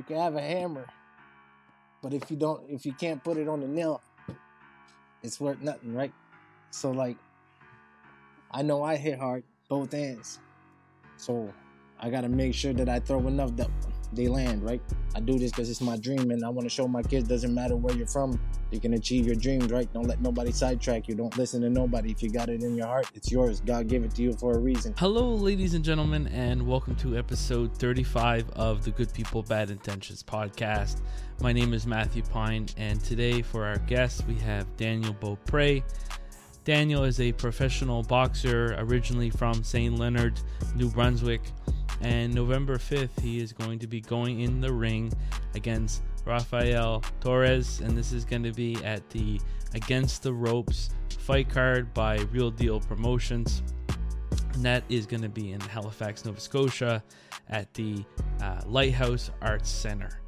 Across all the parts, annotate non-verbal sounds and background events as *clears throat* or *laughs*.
you can have a hammer, but if you don't, if you can't put it on the nail, it's worth nothing, right? So like, I know I hit hard both ends, so I gotta make sure that I throw enough that they land, right? I do this because it's my dream and I want to show my kids doesn't matter where you're from, you can achieve your dreams, right? Don't let nobody sidetrack you. Don't listen to nobody. If you got it in your heart, it's yours. God gave it to you for a reason. Hello, ladies and gentlemen, and welcome to episode 35 of the Good People Bad Intentions podcast. My name is Matthew Pine, and today for our guest, we have Daniel Beaupré. Daniel is a professional boxer originally from St. Leonard, New Brunswick. And November 5th, he is going to be going in the ring against Rafael Torres, and this is going to be at the Against the Ropes fight card by Real Deal Promotions. And that is going to be in Halifax, Nova Scotia at the uh, Lighthouse Arts Center.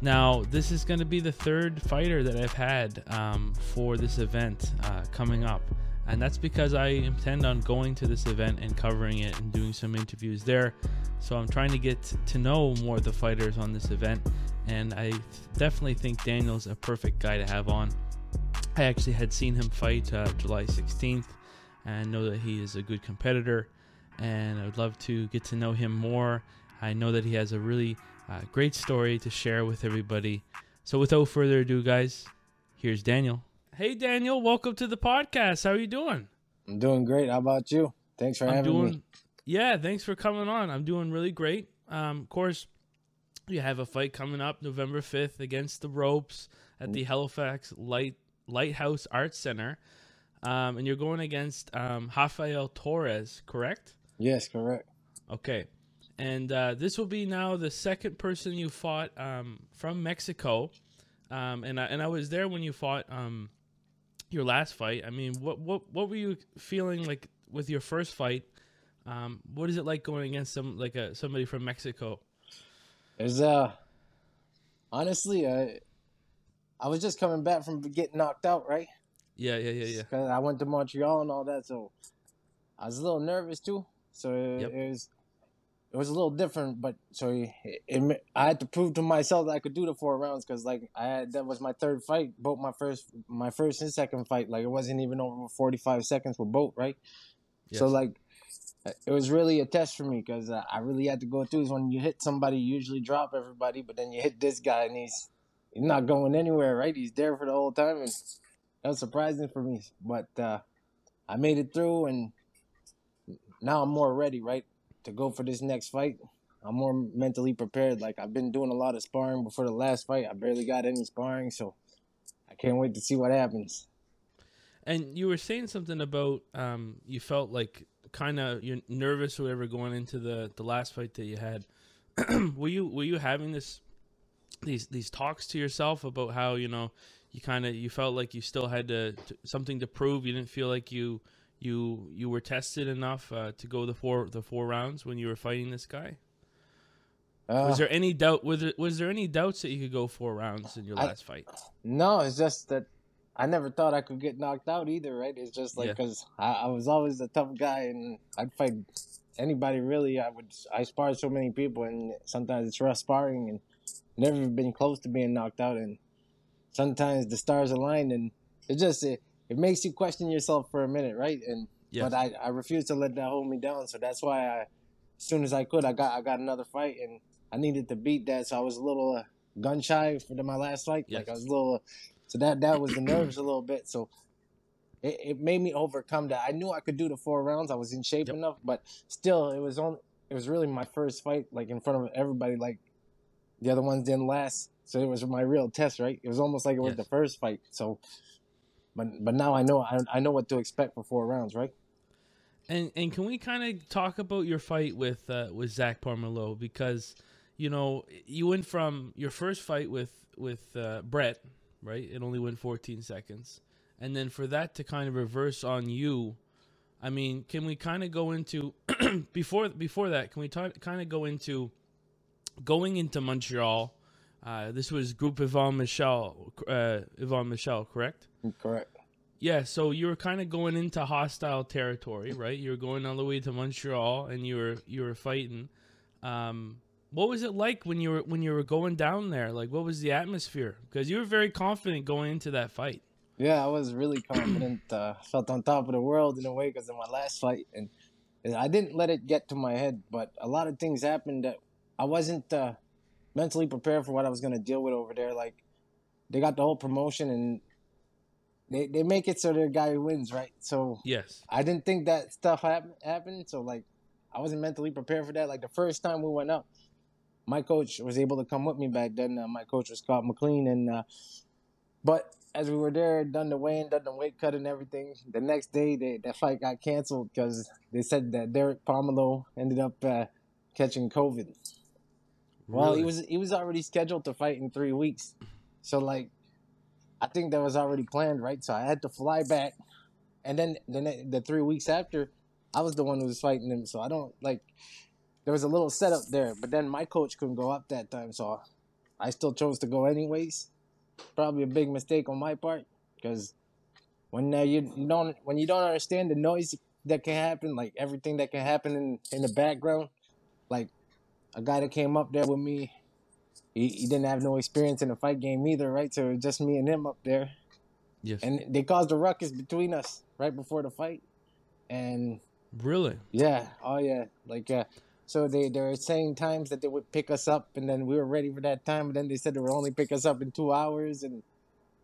Now, this is going to be the third fighter that I've had um, for this event uh, coming up and that's because I intend on going to this event and covering it and doing some interviews there. So I'm trying to get to know more of the fighters on this event, and I definitely think Daniel's a perfect guy to have on. I actually had seen him fight uh, July 16th, and know that he is a good competitor, and I would love to get to know him more. I know that he has a really uh, great story to share with everybody. So without further ado, guys, here's Daniel. Hey Daniel, welcome to the podcast. How are you doing? I'm doing great. How about you? Thanks for I'm having doing, me. Yeah, thanks for coming on. I'm doing really great. Um, of course, you have a fight coming up November 5th against the Ropes at the Halifax Light Lighthouse Arts Center. Um, and you're going against um, Rafael Torres, correct? Yes, correct. Okay. And uh, this will be now the second person you fought um, from Mexico. Um, and I, and I was there when you fought um, your last fight. I mean, what what what were you feeling like with your first fight? Um, what is it like going against some like a somebody from Mexico? It's uh honestly, uh, I was just coming back from getting knocked out, right? Yeah, yeah, yeah, yeah. Cause I went to Montreal and all that, so I was a little nervous too. So it, Yep. it was it was a little different, but so it, it, I had to prove to myself that I could do the four rounds because like I had that was my third fight, both my first my first and second fight. Like it wasn't even over forty five seconds with both, right? So like it was really a test for me because uh, I really had to go through. Is when you hit somebody, you usually drop everybody, but then you hit this guy and he's he's not going anywhere, right? He's there for the whole time, and that was surprising for me. But uh, I made it through, and now I'm more ready, right, to go for this next fight. I'm more mentally prepared. Like I've been doing a lot of sparring before the last fight. I barely got any sparring, so I can't wait to see what happens. And you were saying something about um, you felt like kind of you're nervous or whatever going into the the last fight that you had. *clears throat* were you were you having this these these talks to yourself about how you know you kind of you felt like you still had to, to something to prove. You didn't feel like you you you were tested enough uh, to go the four the four rounds when you were fighting this guy. Uh, Was there any doubt? Was there, was there any doubts that you could go four rounds in your I- last fight? No, it's just that I never thought I could get knocked out either, right? It's just like Yeah. because I, I was always a tough guy and I'd fight anybody really. I would I sparred so many people and sometimes it's rough sparring and never been close to being knocked out and sometimes the stars align and it just it, it makes you question yourself for a minute, right? And Yes. but I I refuse to let that hold me down, so that's why I as soon as I could I got I got another fight and I needed to beat that, so I was a little uh, gun shy for my last fight. Like I was a little, so that that was the nerves a little bit. So it, it made me overcome that. I knew I could do the four rounds. I was in shape Yep. enough, but still, it was on. It was really my first fight, like in front of everybody. Like the other ones didn't last, so it was my real test, right? It was almost like it was Yes. the first fight. So, but but now I know I, I know what to expect for four rounds, right? And and can we kind of talk about your fight with uh, with Zach Pomerleau because you know you went from your first fight with with uh, Brett, right? It only went 14 seconds, and then for that to kind of reverse on you, I mean, can we kind of go into *clears throat* before before that? Can we kind of go into going into Montreal? Uh, this was Group Yvon Michel, uh, Yvon Michel, correct? Correct. Yeah, so you were kind of going into hostile territory, right? You were going all the way to Montreal, and you were you were fighting. Um, what was it like when you were when you were going down there? Like, what was the atmosphere? Because you were very confident going into that fight. Yeah, I was really confident. Uh, felt on top of the world in a way because of my last fight, and, and I didn't let it get to my head. But a lot of things happened that I wasn't uh, mentally prepared for what I was going to deal with over there. Like they got the whole promotion, and they they make it so their guy wins, right? So Yes. I didn't think that stuff happened. Happened. So like, I wasn't mentally prepared for that. Like the first time we went up, my coach was able to come with me back then. Uh, my coach was Scott McLean, and uh, but as we were there, done the weigh-in, done the weight cut and everything. The next day, they, that fight got canceled because they said that Derek Pomerleau ended up uh, catching COVID. Well, Really? he was he was already scheduled to fight in three weeks, so like, I think that was already planned, right? So I had to fly back, and then the the three weeks after, I was the one who was fighting him. So I don't like. There was a little setup there, but then my coach couldn't go up that time, so I still chose to go anyways. Probably a big mistake on my part because when uh, you, you don't when you don't understand the noise that can happen, like everything that can happen in in the background, like a guy that came up there with me, he, he didn't have no experience in the fight game either, right? So it was just me and him up there, yes. and they caused a ruckus between us right before the fight, and really? yeah, oh yeah, like uh, so they they were saying times that they would pick us up, and then we were ready for that time, and then they said they would only pick us up in two hours, and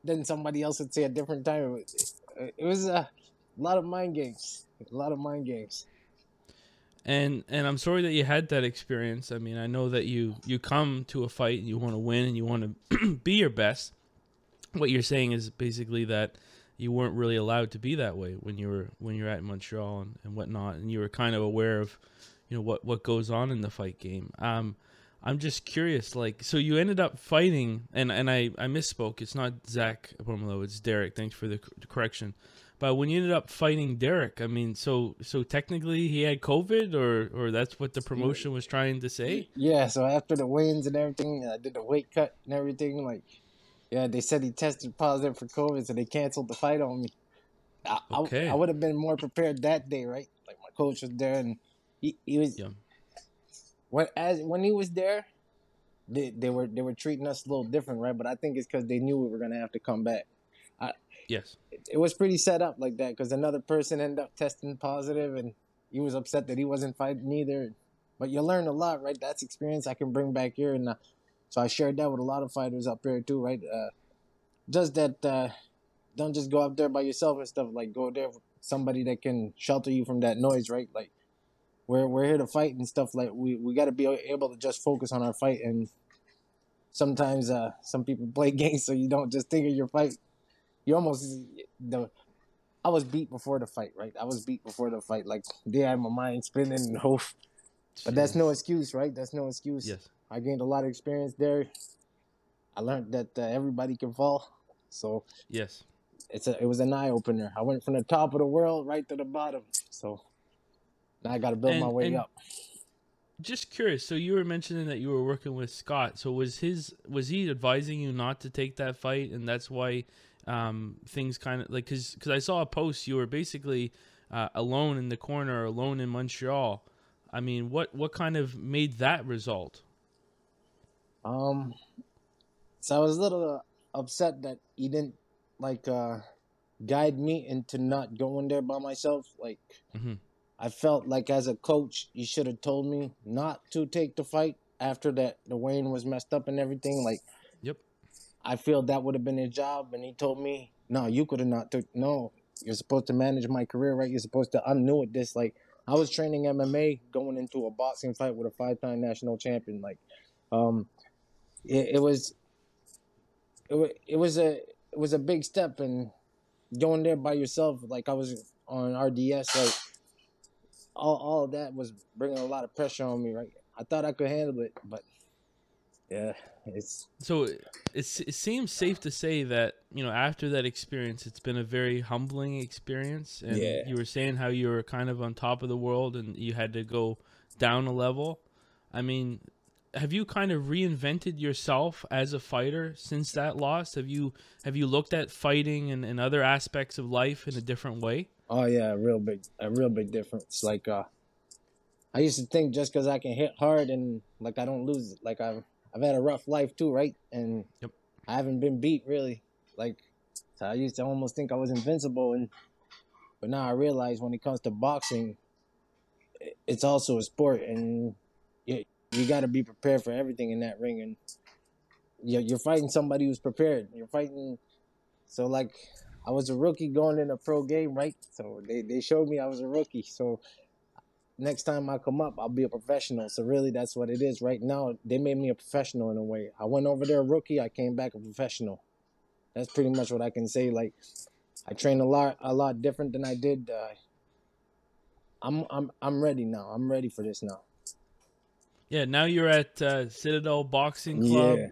then somebody else would say a different time. It was, a lot of mind games, a lot of mind games. And and I'm sorry that you had that experience. I mean, I know that you you come to a fight and you want to win and you want *clears throat* to be your best. What you're saying is basically that you weren't really allowed to be that way when you were when you're at Montreal and, and whatnot, and you were kind of aware of, you know, what what goes on in the fight game. Um, I'm just curious, like, so you ended up fighting, and and I I misspoke. It's not Zach Pomerleau, it's Derek. Thanks for the cor- correction. But when you ended up fighting Derek, I mean, so so technically he had COVID, or or that's what the promotion was trying to say. Yeah, so after the wins and everything, I did the weight cut and everything. Like, yeah, they said he tested positive for COVID, so they canceled the fight on me. I, I- Okay. I, would have been more prepared that day, right? Like my coach was there, and he, he was Yeah. when as when he was there, they they were they were treating us a little different, right? But I think it's because they knew we were gonna have to come back. Yes. It, it was pretty set up like that because another person ended up testing positive, and he was upset that he wasn't fighting either. But you learn a lot, right? That's experience I can bring back here, and uh, so I shared that with a lot of fighters up here too, right? Uh, just that uh, don't just go up there by yourself and stuff. Like go there with somebody that can shelter you from that noise, right? Like we're we're here to fight and stuff. Like we we got to be able to just focus on our fight. And sometimes uh, some people play *laughs* games, so you don't just think of your fight. You almost the. I was beat before the fight, right? I was beat before the fight. Like they had my mind spinning and oof. But that's no excuse, right? That's no excuse. Yes. I gained a lot of experience there. I learned that uh, everybody can fall. So Yes. it's a it was an eye opener. I went from the top of the world right to the bottom. So now I got to build my way up. Just curious. So you were mentioning that you were working with Scott. So was his was he advising you not to take that fight, and that's why um, things kind of like because because I saw a post you were basically uh, alone in the corner, alone in Montreal. I mean, what what kind of made that result? Um, so I was a little uh, upset that he didn't like uh guide me into not going there by myself. Like mm-hmm. I felt like as a coach, you should have told me not to take the fight after that the weigh-in was messed up and everything. Like. I feel that would have been his job, and he told me, "No, you could have not took. No, you're supposed to manage my career, right? You're supposed to. I'm new at this. Like I was training MMA, going into a boxing fight with a five-time national champion. Like, um, it, it was, it was, it was a, it was a big step, and going there by yourself, like I was on RDS, like all, all that was bringing a lot of pressure on me, right? I thought I could handle it, but yeah, it's So it's, it seems safe to say that you know after that experience, it's been a very humbling experience. And Yeah. you were saying how you were kind of on top of the world and you had to go down a level. I mean, have you kind of reinvented yourself as a fighter since that loss? Have you have you looked at fighting and, and other aspects of life in a different way? Oh yeah, a real big, a real big difference. Like, uh, I used to think just because I can hit hard and like I don't lose, like I've I've had a rough life too, right? And Yep. I haven't been beat really. Like so I used to almost think I was invincible, and but now I realize when it comes to boxing, it's also a sport, and you you got to be prepared for everything in that ring, and you're you're fighting somebody who's prepared. You're fighting, so like I was a rookie going in a pro game, right? So they they showed me I was a rookie, so next time I come up, I'll be a professional. So really, that's what it is. Right now, they made me a professional in a way. I went over there a rookie, I came back a professional. That's pretty much what I can say. Like, I train a lot, a lot different than I did. Uh, I'm, I'm, I'm ready now. I'm ready for this now. Yeah, now you're at uh, Citadel Boxing Club. Yeah.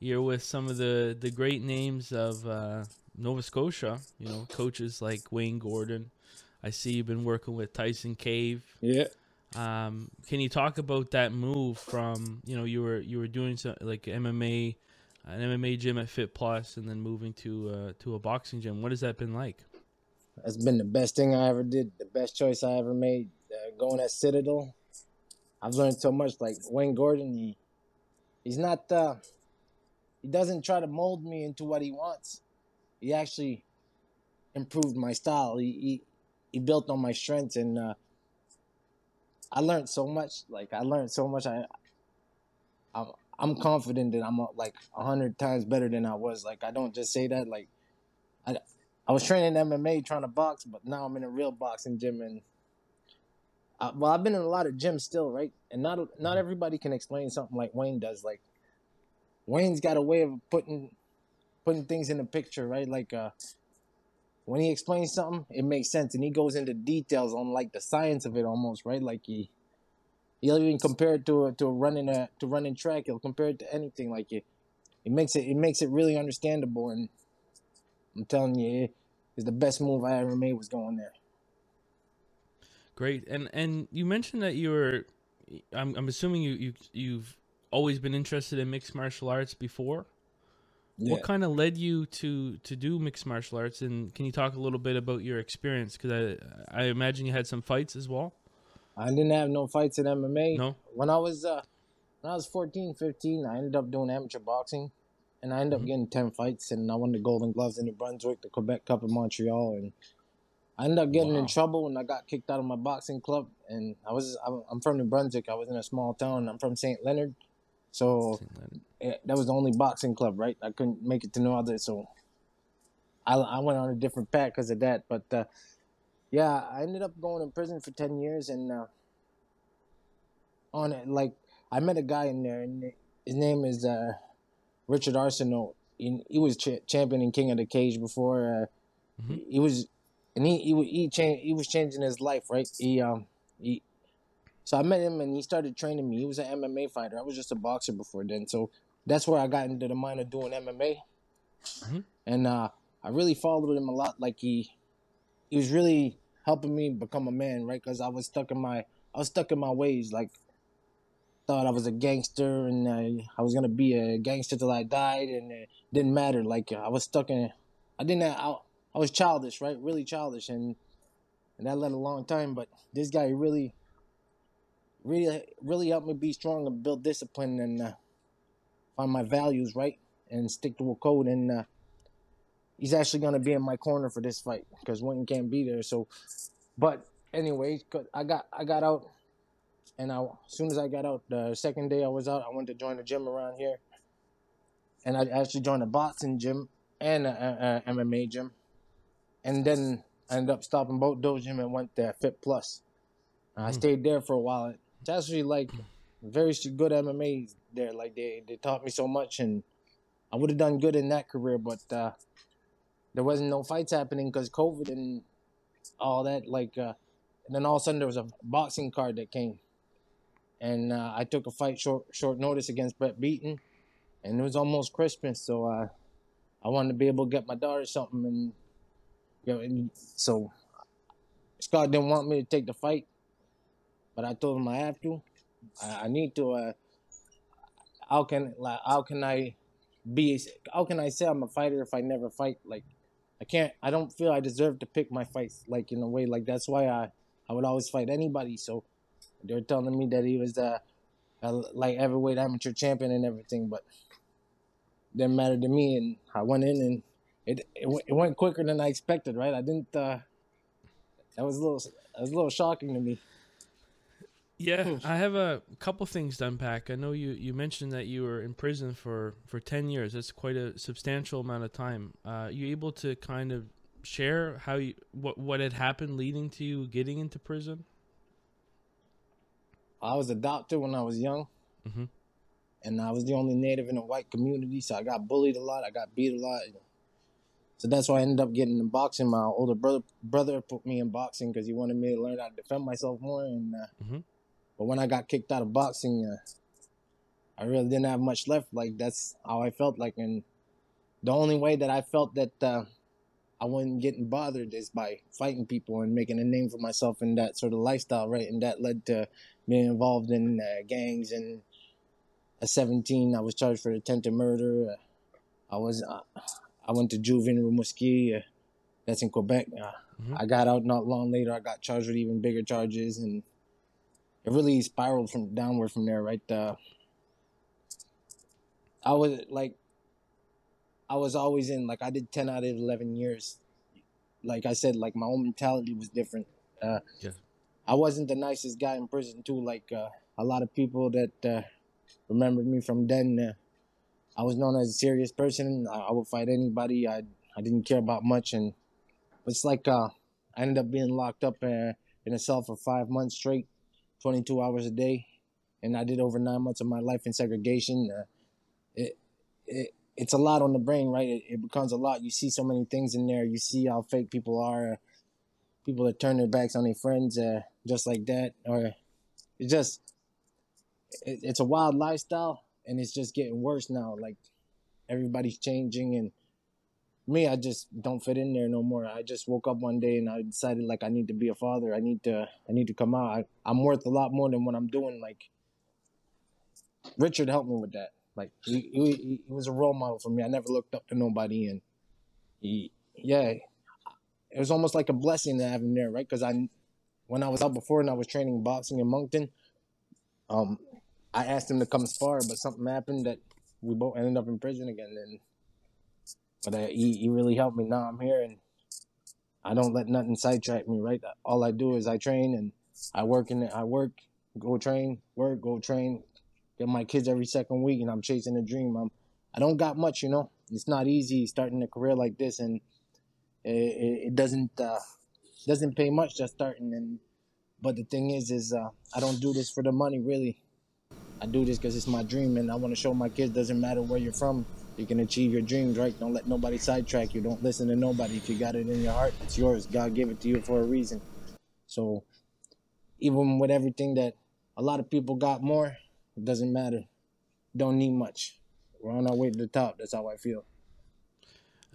You're with some of the the great names of uh, Nova Scotia. You know, coaches like Wayne Gordon. I see you've been working with Tyson Cave. Yeah. Um, can you talk about that move from you know you were you were doing some like MMA, an MMA gym at Fit Plus, and then moving to uh, to a boxing gym? What has that been like? That's been the best thing I ever did. The best choice I ever made. Uh, going at Citadel, I've learned so much. Like Wayne Gordon, he he's not. Uh, he doesn't try to mold me into what he wants. He actually improved my style. He he, he built on my strengths, and uh, I learned so much. Like I learned so much. I I'm, I'm confident that I'm uh, like a hundred times better than I was. Like I don't just say that. Like I I was training MMA trying to box, but now I'm in a real boxing gym and. Uh, well, I've been in a lot of gyms still, right? And not not everybody can explain something like Wayne does. Like Wayne's got a way of putting putting things in the picture, right? Like uh, when he explains something, it makes sense, and he goes into details on like the science of it almost, right? Like he he'll even compare it to to running a to running track. He'll compare it to anything. Like it, it makes it it makes it really understandable. And I'm telling you, it, it's the best move I ever made was going there. Great, and and you mentioned that you were, I'm I'm assuming you you you've always been interested in mixed martial arts before. Yeah. What kind of led you to to do mixed martial arts, and can you talk a little bit about your experience? Because I I imagine you had some fights as well. I didn't have no fights in MMA. No, When I was uh when I was 14, 15, I ended up doing amateur boxing and I ended up Mhm. getting 10 fights and I won the Golden Gloves in New Brunswick, the Quebec Cup in Montreal and I ended up getting Wow. in trouble and I got kicked out of my boxing club and I was I'm from New Brunswick. I was in a small town. I'm from St. Leonard. So eh, that was the only boxing club, right? I couldn't make it to no other, so I, I went on a different path because of that. But uh, yeah, I ended up going in prison for ten years, and uh, on it, like I met a guy in there, and his name is uh, Richard Arsenault. He, he was ch- champion and king of the cage before. Uh, Mhm. he, he was, and he he he changed. He was changing his life, right? He um he so I met him and he started training me. He was an MMA fighter. I was just a boxer before then. So that's where I got into the mind of doing MMA. Mhm. And uh, I really followed him a lot. Like he, he was really helping me become a man, right? Because I was stuck in my, I was stuck in my ways. Like thought I was a gangster and uh, I was gonna be a gangster till I died, and it didn't matter. Like I was stuck in, I didn't. I, I was childish, right? Really childish, and and that led a long time. But this guy really really really helped me be strong and build discipline and uh, find my values right and stick to a code and uh, he's actually going to be in my corner for this fight because Wayne can't be there so but anyway I got I got out and I, as soon as I got out the second day I was out I went to join a gym around here and I actually joined a boxing gym and a, a, a MMA gym and then I ended up stopping both those gym and went to Fit Plus I Hmm. stayed there for a while it's actually like very good MMA there. Like they, they taught me so much, and I would have done good in that career, but uh, there wasn't no fights happening because COVID and all that. Like, uh, and then all of a sudden there was a boxing card that came, and uh, I took a fight short short notice against Brett Beaton, and it was almost Christmas, so uh, I wanted to be able to get my daughter something, and you know, and so Scott didn't want me to take the fight but I told him I have to. I, need to. Uh, how can like how can I be? How can I say I'm a fighter if I never fight? Like I can't. I don't feel I deserve to pick my fights. Like in a way, like that's why I I would always fight anybody. So they were telling me that he was uh, a light heavyweight amateur champion and everything, but didn't matter to me. And I went in and it it, it went quicker than I expected. Right, I didn't. Uh, that was a little that was a little shocking to me. Yeah, I have a couple things to unpack. I know you, you mentioned that you were in prison for, for 10 years. That's quite a substantial amount of time. Uh, you able to kind of share how you what what had happened leading to you getting into prison? I was adopted when I was young, Mhm. and I was the only native in a white community, so I got bullied a lot. I got beat a lot. So that's why I ended up getting in boxing. My older brother brother put me in boxing because he wanted me to learn how to defend myself more. And uh, Mhm. But when I got kicked out of boxing, uh, I really didn't have much left. Like that's how I felt like, and the only way that I felt that uh, I wasn't getting bothered is by fighting people and making a name for myself in that sort of lifestyle, right? And that led to being involved in uh, gangs. And at 17, I was charged for attempted murder. Uh, I was uh, I went to juvenile Rimouski, uh, that's in Quebec. Uh, Mhm. I got out not long later. I got charged with even bigger charges, and it really spiraled from downward from there. Right, uh, I was like, I was always in like I did 10 out of 11 years. Like I said, like my own mentality was different. Uh, Yeah. I wasn't the nicest guy in prison too. Like uh, a lot of people that uh, remembered me from then. Uh, I was known as a serious person. I, I would fight anybody. I I didn't care about much, and it's like uh, I ended up being locked up uh, in a cell for five months straight, 22 hours a day, and I did over nine months of my life in segregation. Uh, it it it's a lot on the brain, right? It, it becomes a lot. You see so many things in there. You see how fake people are. People that turn their backs on their friends, uh, just like that, or it just it, it's a wild lifestyle, and it's just getting worse now. Like everybody's changing, and me, I just don't fit in there no more. I just woke up one day and I decided like I need to be a father. I need to I need to come out. I, I'm worth a lot more than what I'm doing. Like Richard helped me with that. Like he, he, he was a role model for me. I never looked up to nobody, and he, yeah, it was almost like a blessing to have him there, right? Because I, when I was out before and I was training boxing in Moncton, um, I asked him to come spar, but something happened that we both ended up in prison again. And but uh, he he really helped me. Now I'm here, and I don't let nothing sidetrack me. Right, all I do is I train and I work and. I work, go train, work, go train, get my kids every second week, and I'm chasing a dream. I'm I don't got much, you know. It's not easy starting a career like this, and it, it, doesn't uh, doesn't pay much just starting. And but the thing is, is uh, I don't do this for the money, really. I do this because it's my dream, and I want to show my kids. Doesn't matter where you're from, you can achieve your dreams, right? Don't let nobody sidetrack you. Don't listen to nobody. If you got it in your heart, it's yours. God gave it to you for a reason. So even with everything that a lot of people got more, it doesn't matter. Don't need much. We're on our way to the top. That's how I feel.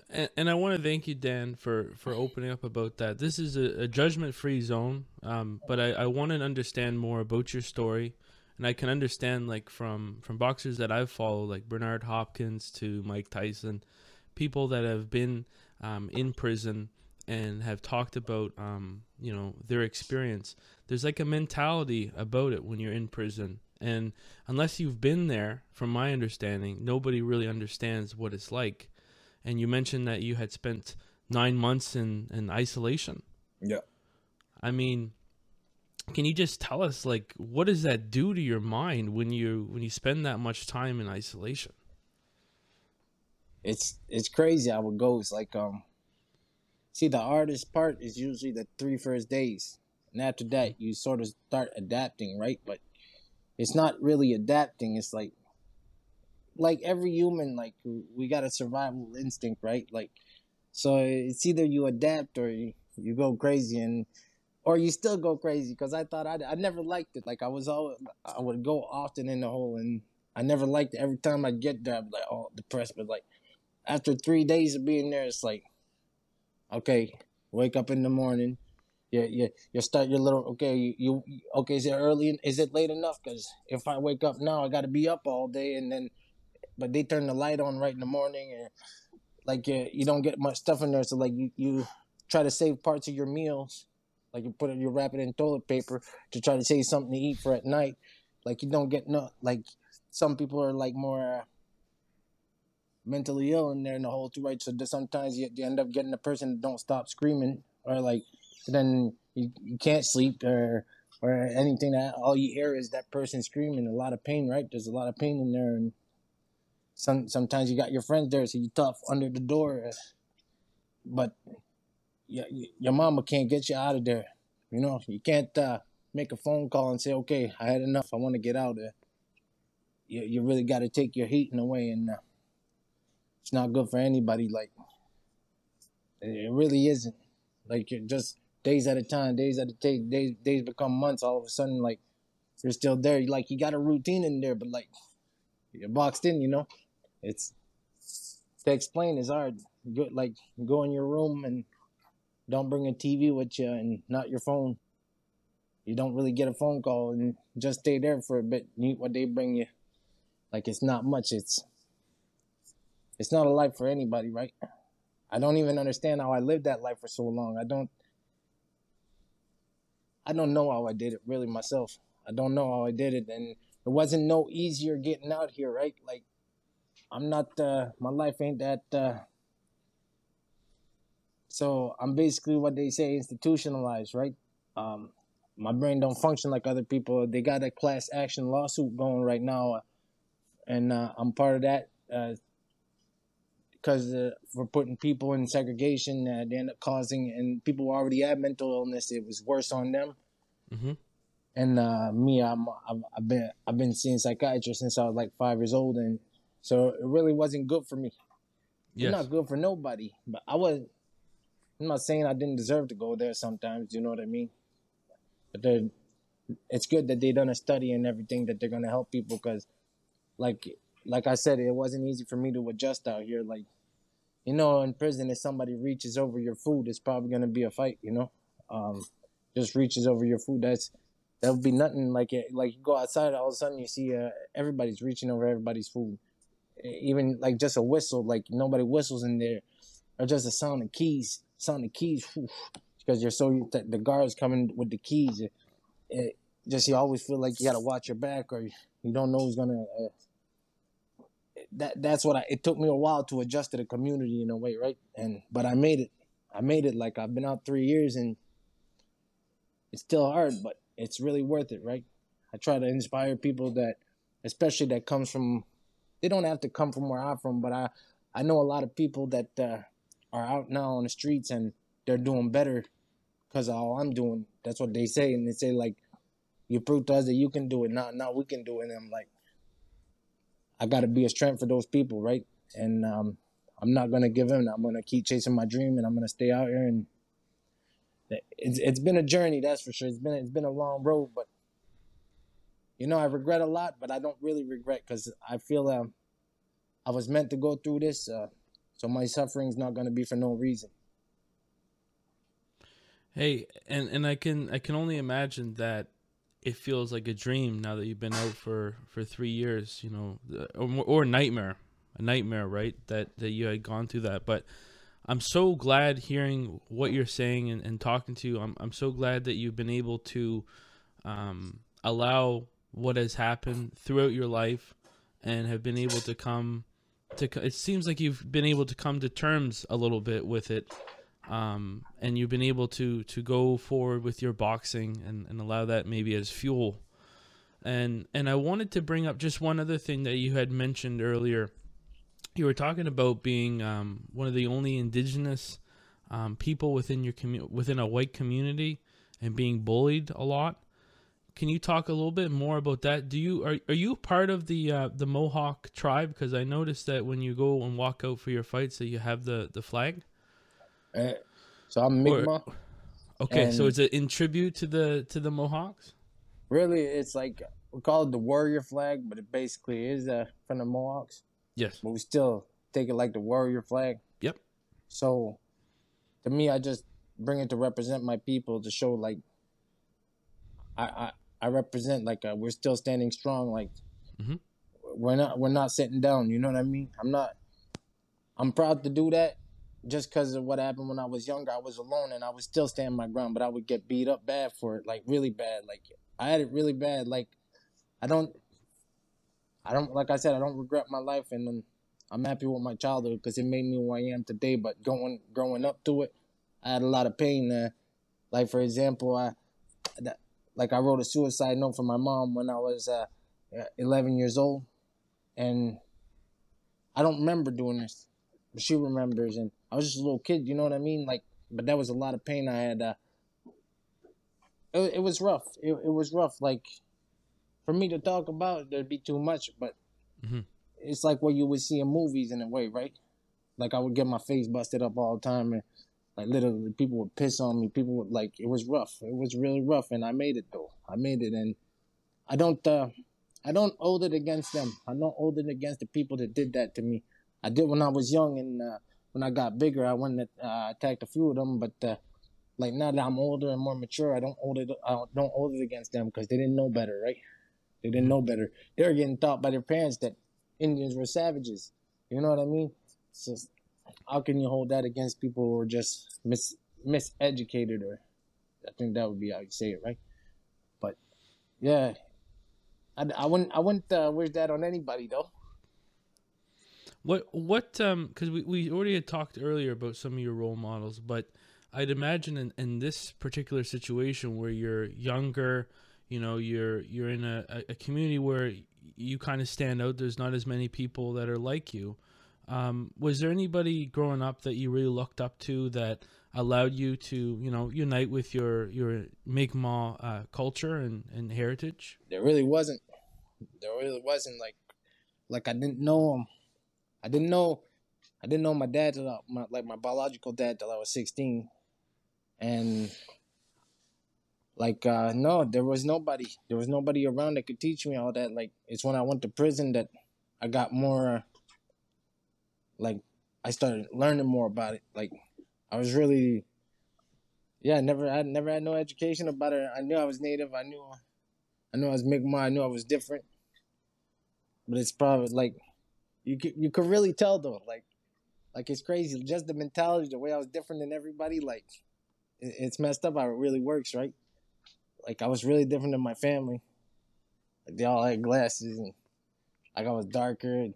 And, and I want to thank you, Dan, for, for opening up about that. This is a, a judgment free zone, um, but I, I want to understand more about your story. And I can understand, like, from, from boxers that I've followed, like Bernard Hopkins to Mike Tyson, people that have been um, in prison and have talked about, um, you know, their experience. There's like a mentality about it when you're in prison. And unless you've been there, from my understanding, nobody really understands what it's like and you mentioned that you had spent nine months in, in isolation. Yeah. I mean, can you just tell us like what does that do to your mind when you when you spend that much time in isolation? It's it's crazy how it goes. Like um, see the hardest part is usually the three first days, and after that you sort of start adapting, right? But it's not really adapting. It's like like every human, like we got a survival instinct, right? Like, so it's either you adapt or you, you go crazy, and or you still go crazy. Because I thought I I never liked it. Like I was always I would go often in the hole, and I never liked it. Every time I get there, I'm like oh depressed. But like after three days of being there, it's like okay, wake up in the morning. Yeah, yeah. You start your little okay. You, you okay? Is it early? Is it late enough? Because if I wake up now, I got to be up all day, and then but they turn the light on right in the morning and like you, you don't get much stuff in there so like you, you try to save parts of your meals like you put it, you wrap it in toilet paper to try to save something to eat for at night. Like you don't get no like some people are like more uh, mentally ill in there in the hole too, right? So sometimes you, you end up getting a person that don't stop screaming or like then you, you can't sleep or or anything that all you hear is that person screaming a lot of pain right there's a lot of pain in there and some sometimes you got your friends there so you tough under the door but your, your mama can't get you out of there you know you can't uh, make a phone call and say okay i had enough i want to get out there you, you really got to take your heat in away and uh, it's not good for anybody like it really isn't like you're just days at a time, days at a time, days days become months. All of a sudden, like you're still there. Like you got a routine in there, but like you're boxed in. You know, it's to explain is hard. Go, like go in your room and don't bring a TV with you and not your phone. You don't really get a phone call and just stay there for a bit. Eat what they bring you. Like it's not much. It's it's not a life for anybody, right? I don't even understand how I lived that life for so long. I don't I don't know how I did it really myself. I don't know how I did it and it wasn't no easier getting out here, right? Like I'm not uh my life ain't that uh so I'm basically what they say institutionalized, right? Um my brain don't function like other people. They got a class action lawsuit going right now, and uh, I'm part of that. Uh, because we're putting people in segregation, uh, they end up causing, and people who already had mental illness, it was worse on them. Mm-hmm. And uh, me, I'm, I've, I've, been I've been seeing psychiatrists since I was like five years old, and so it really wasn't good for me. Yes. It's not good for nobody. But I was. I'm not saying I didn't deserve to go there. Sometimes, you know what I mean. But it's good that they done a study and everything that they're gonna help people because, like like I said, it wasn't easy for me to adjust out here. Like, you know, in prison, if somebody reaches over your food, it's probably gonna be a fight. You know, um, just reaches over your food. That's that would be nothing like it. Like you go outside, all of a sudden you see uh, everybody's reaching over everybody's food. Even like just a whistle, like nobody whistles in there, or just a sound of keys, sound the keys, because you're so the guards coming with the keys. It, it, just you always feel like you gotta watch your back, or you don't know who's gonna. Uh, that that's what I. It took me a while to adjust to the community in a way, right? And but I made it. I made it. Like I've been out three years, and it's still hard, but it's really worth it, right? I try to inspire people that, especially that comes from. They don't have to come from where I'm from, but I I know a lot of people that uh, are out now on the streets and they're doing better because all I'm doing. That's what they say, and they say like, "You prove to us that you can do it. Now, now we can do it." And I'm like, I got to be a strength for those people, right? And um, I'm not gonna give in. I'm gonna keep chasing my dream, and I'm gonna stay out here. And it's it's been a journey, that's for sure. It's been it's been a long road, but you know I regret a lot, but I don't really regret because I feel um, I was meant to go through this, uh, so my suffering's not gonna be for no reason. Hey, and and I can I can only imagine that it feels like a dream now that you've been out for for three years you know or, or nightmare a nightmare right that that you had gone through that but i'm so glad hearing what you're saying and, and talking to you I'm, I'm so glad that you've been able to um, allow what has happened throughout your life and have been able to come to it seems like you've been able to come to terms a little bit with it um, and you've been able to to go forward with your boxing and, and allow that maybe as fuel. And and I wanted to bring up just one other thing that you had mentioned earlier. You were talking about being um, one of the only indigenous um, people within your commu- within a white community and being bullied a lot. Can you talk a little bit more about that? Do you are are you part of the uh, the Mohawk tribe? Because I noticed that when you go and walk out for your fights, that you have the the flag. Uh, so I'm Mi'kmaq. Okay, so is it in tribute to the to the Mohawks? Really, it's like we call it the warrior flag, but it basically is uh, from the Mohawks. Yes, but we still take it like the warrior flag. Yep. So, to me, I just bring it to represent my people to show like I I, represent like uh, we're still standing strong. Like mm-hmm. we're not we're not sitting down. You know what I mean? I'm not. I'm proud to do that just because of what happened when I was younger, I was alone and I was still standing my ground, but I would get beat up bad for it, like really bad. Like I had it really bad. Like I don't, I don't, like I said, I don't regret my life, and um, I'm happy with my childhood because it made me who I am today. But going, growing up to it, I had a lot of pain. Uh, like for example, I, like I wrote a suicide note for my mom when I was uh, 11 years old, and I don't remember doing this, but she remembers, and I was just a little kid, you know what I mean? Like, but that was a lot of pain I had. Uh, it, it was rough. It, it was rough. Like, for me to talk about, there'd be too much, but mm-hmm. it's like what you would see in movies in a way, right? Like, I would get my face busted up all the time, and like literally people would piss on me. People would like, it was rough. It was really rough, and I made it though. I made it, and I don't, uh, I don't hold it against them. I don't hold it against the people that did that to me. I did when I was young, and uh, when I got bigger, I went and uh, attacked a few of them. But uh, like now that I'm older and more mature, I don't hold it. I don't hold it against them because they didn't know better, right? They didn't know better. They were getting taught by their parents that Indians were savages. You know what I mean? So how can you hold that against people who are just mis miseducated or I think that would be how you say it, right? But yeah, I, I wouldn't I wouldn't uh, wish that on anybody though. What what um because we, we already had talked earlier about some of your role models, but I'd imagine in, in this particular situation where you're younger, you know, you're you're in a, a community where you kind of stand out. There's not as many people that are like you. Um, was there anybody growing up that you really looked up to that allowed you to, you know, unite with your your Mi'kmaq uh, culture and, and heritage? There really wasn't. There really wasn't like like I didn't know him. I didn't know I didn't know my dad till my like my biological dad till I was sixteen, and like uh no, there was nobody. There was nobody around that could teach me all that. Like it's when I went to prison that I got more like I started learning more about it. Like I was really yeah, never I never had no education about it. I knew I was native. I knew I knew I was Mi'kmaq. I knew I was different. But it's probably like you could, you could really tell though, like like it's crazy. Just the mentality, the way I was different than everybody, like it, it's messed up how it really works, right? Like I was really different than my family. Like they all had glasses and like I was darker and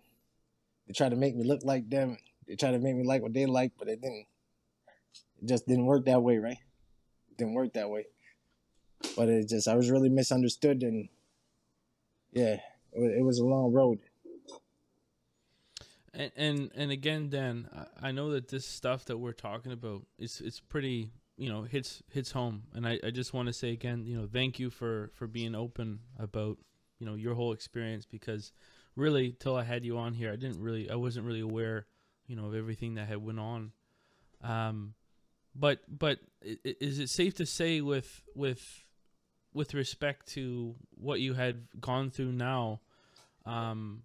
they tried to make me look like them. They tried to make me like what they like, but it didn't. It just didn't work that way, right? It didn't work that way. But it just, I was really misunderstood, and yeah, it was, a long road. And, and and again, Dan, I know that this stuff that we're talking about is it's pretty you know hits hits home, and I, I just want to say again, you know, thank you for for being open about you know your whole experience because really till I had you on here, I didn't really, I wasn't really aware, you know, of everything that had went on. Um, but but is it safe to say with with with respect to what you had gone through now, um,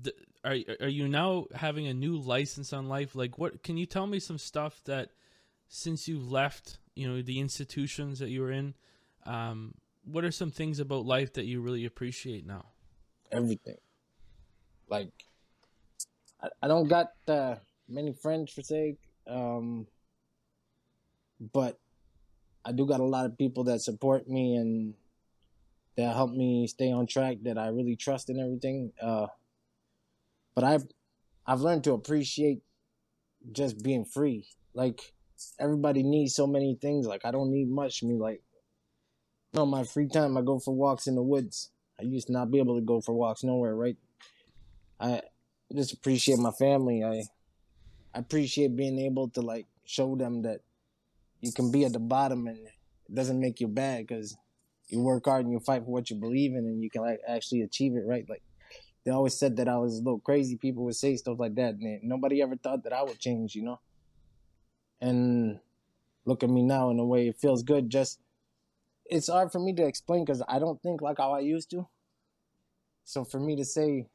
the, are are you now having a new license on life? Like, what can you tell me some stuff that since you've left, you know, the institutions that you were in, um, what are some things about life that you really appreciate now? Everything. Like, I, I don't got uh, many friends for sake, um, but I do got a lot of people that support me and that help me stay on track. That I really trust in everything. Uh, but I've I've learned to appreciate just being free. Like everybody needs so many things. Like I don't need much. I Me like, no, my free time I go for walks in the woods. I used to not be able to go for walks nowhere, right? I just appreciate my family. I I appreciate being able to like show them that you can be at the bottom and it doesn't make you bad because you work hard and you fight for what you believe in and you can like actually achieve it. Right? Like they always said that I was a little crazy. People would say stuff like that, and nobody ever thought that I would change. You know. And look at me now in a way it feels good. Just it's hard for me to explain because I don't think like how I used to. So for me to say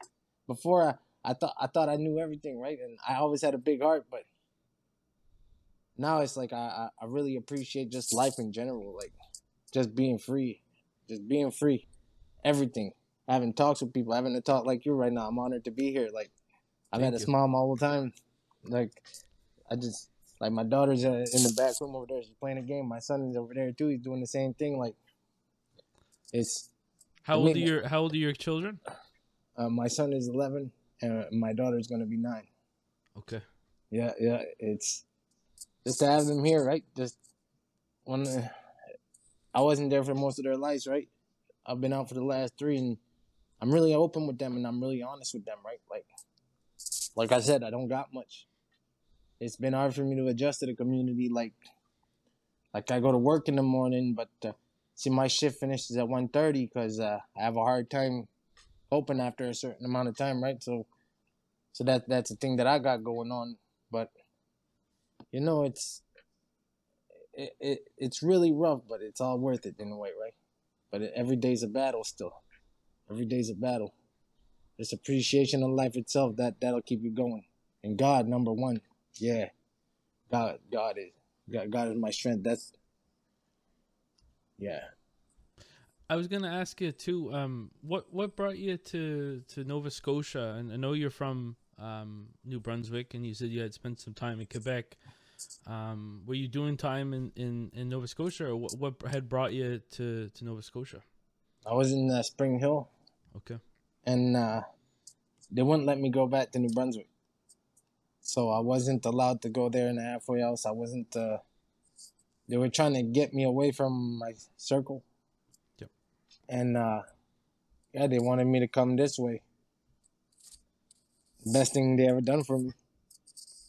before I, I thought I thought I knew everything, right? And I always had a big heart, but now it's like I, I really appreciate just life in general, like just being free, just being free, everything. Having talks with people, having to talk like you right now. I'm honored to be here. Like I've Thank had a smile all the time. Like I just like my daughter's uh, in the back room over there. She's playing a game. My son is over there too. He's doing the same thing. Like it's How old are your How old are your children? Uh, my son is 11 and my daughter's gonna be nine. Okay. Yeah, yeah. It's just to have them here, right? Just when uh, I wasn't there for most of their lives, right? I've been out for the last three, and I'm really open with them, and I'm really honest with them, right? Like, like I said, I don't got much. It's been hard for me to adjust to the community. Like, like I go to work in the morning, but uh, see, my shift finishes at 1.30 because uh, I have a hard time open after a certain amount of time, right? So, so that that's the thing that I got going on. But you know, it's it, it it's really rough, but it's all worth it in a way, right? But every day's a battle still. Every day's a battle. This appreciation of life itself that that'll keep you going. And God, number one, yeah, God, God is God, God is my strength. That's yeah. I was gonna ask you too. Um, what what brought you to to Nova Scotia? And I know you're from um, New Brunswick, and you said you had spent some time in Quebec. Um, were you doing time in, in, in Nova Scotia, or what, what had brought you to, to Nova Scotia? I was in uh, Springhill, Okay. and uh, they wouldn't let me go back to New Brunswick. So I wasn't allowed to go there in the halfway house. I wasn't. Uh, they were trying to get me away from my circle. And uh, yeah, they wanted me to come this way. Best thing they ever done for me.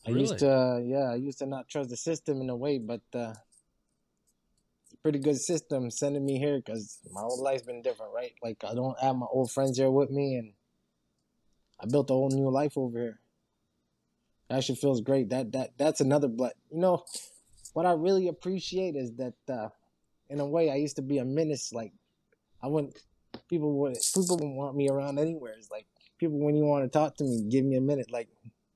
I used to, yeah, I used to not trust the system in a way, but uh, it's a pretty good system sending me here because my whole life's been different, right? Like I don't have my old friends here with me, and I built a whole new life over here. It actually feels great. That that that's another blood. You know, what I really appreciate is that, uh, in a way, I used to be a menace. Like I wouldn't, people wouldn't. people wouldn't want me around anywhere. It's like people when you want to talk to me, give me a minute. Like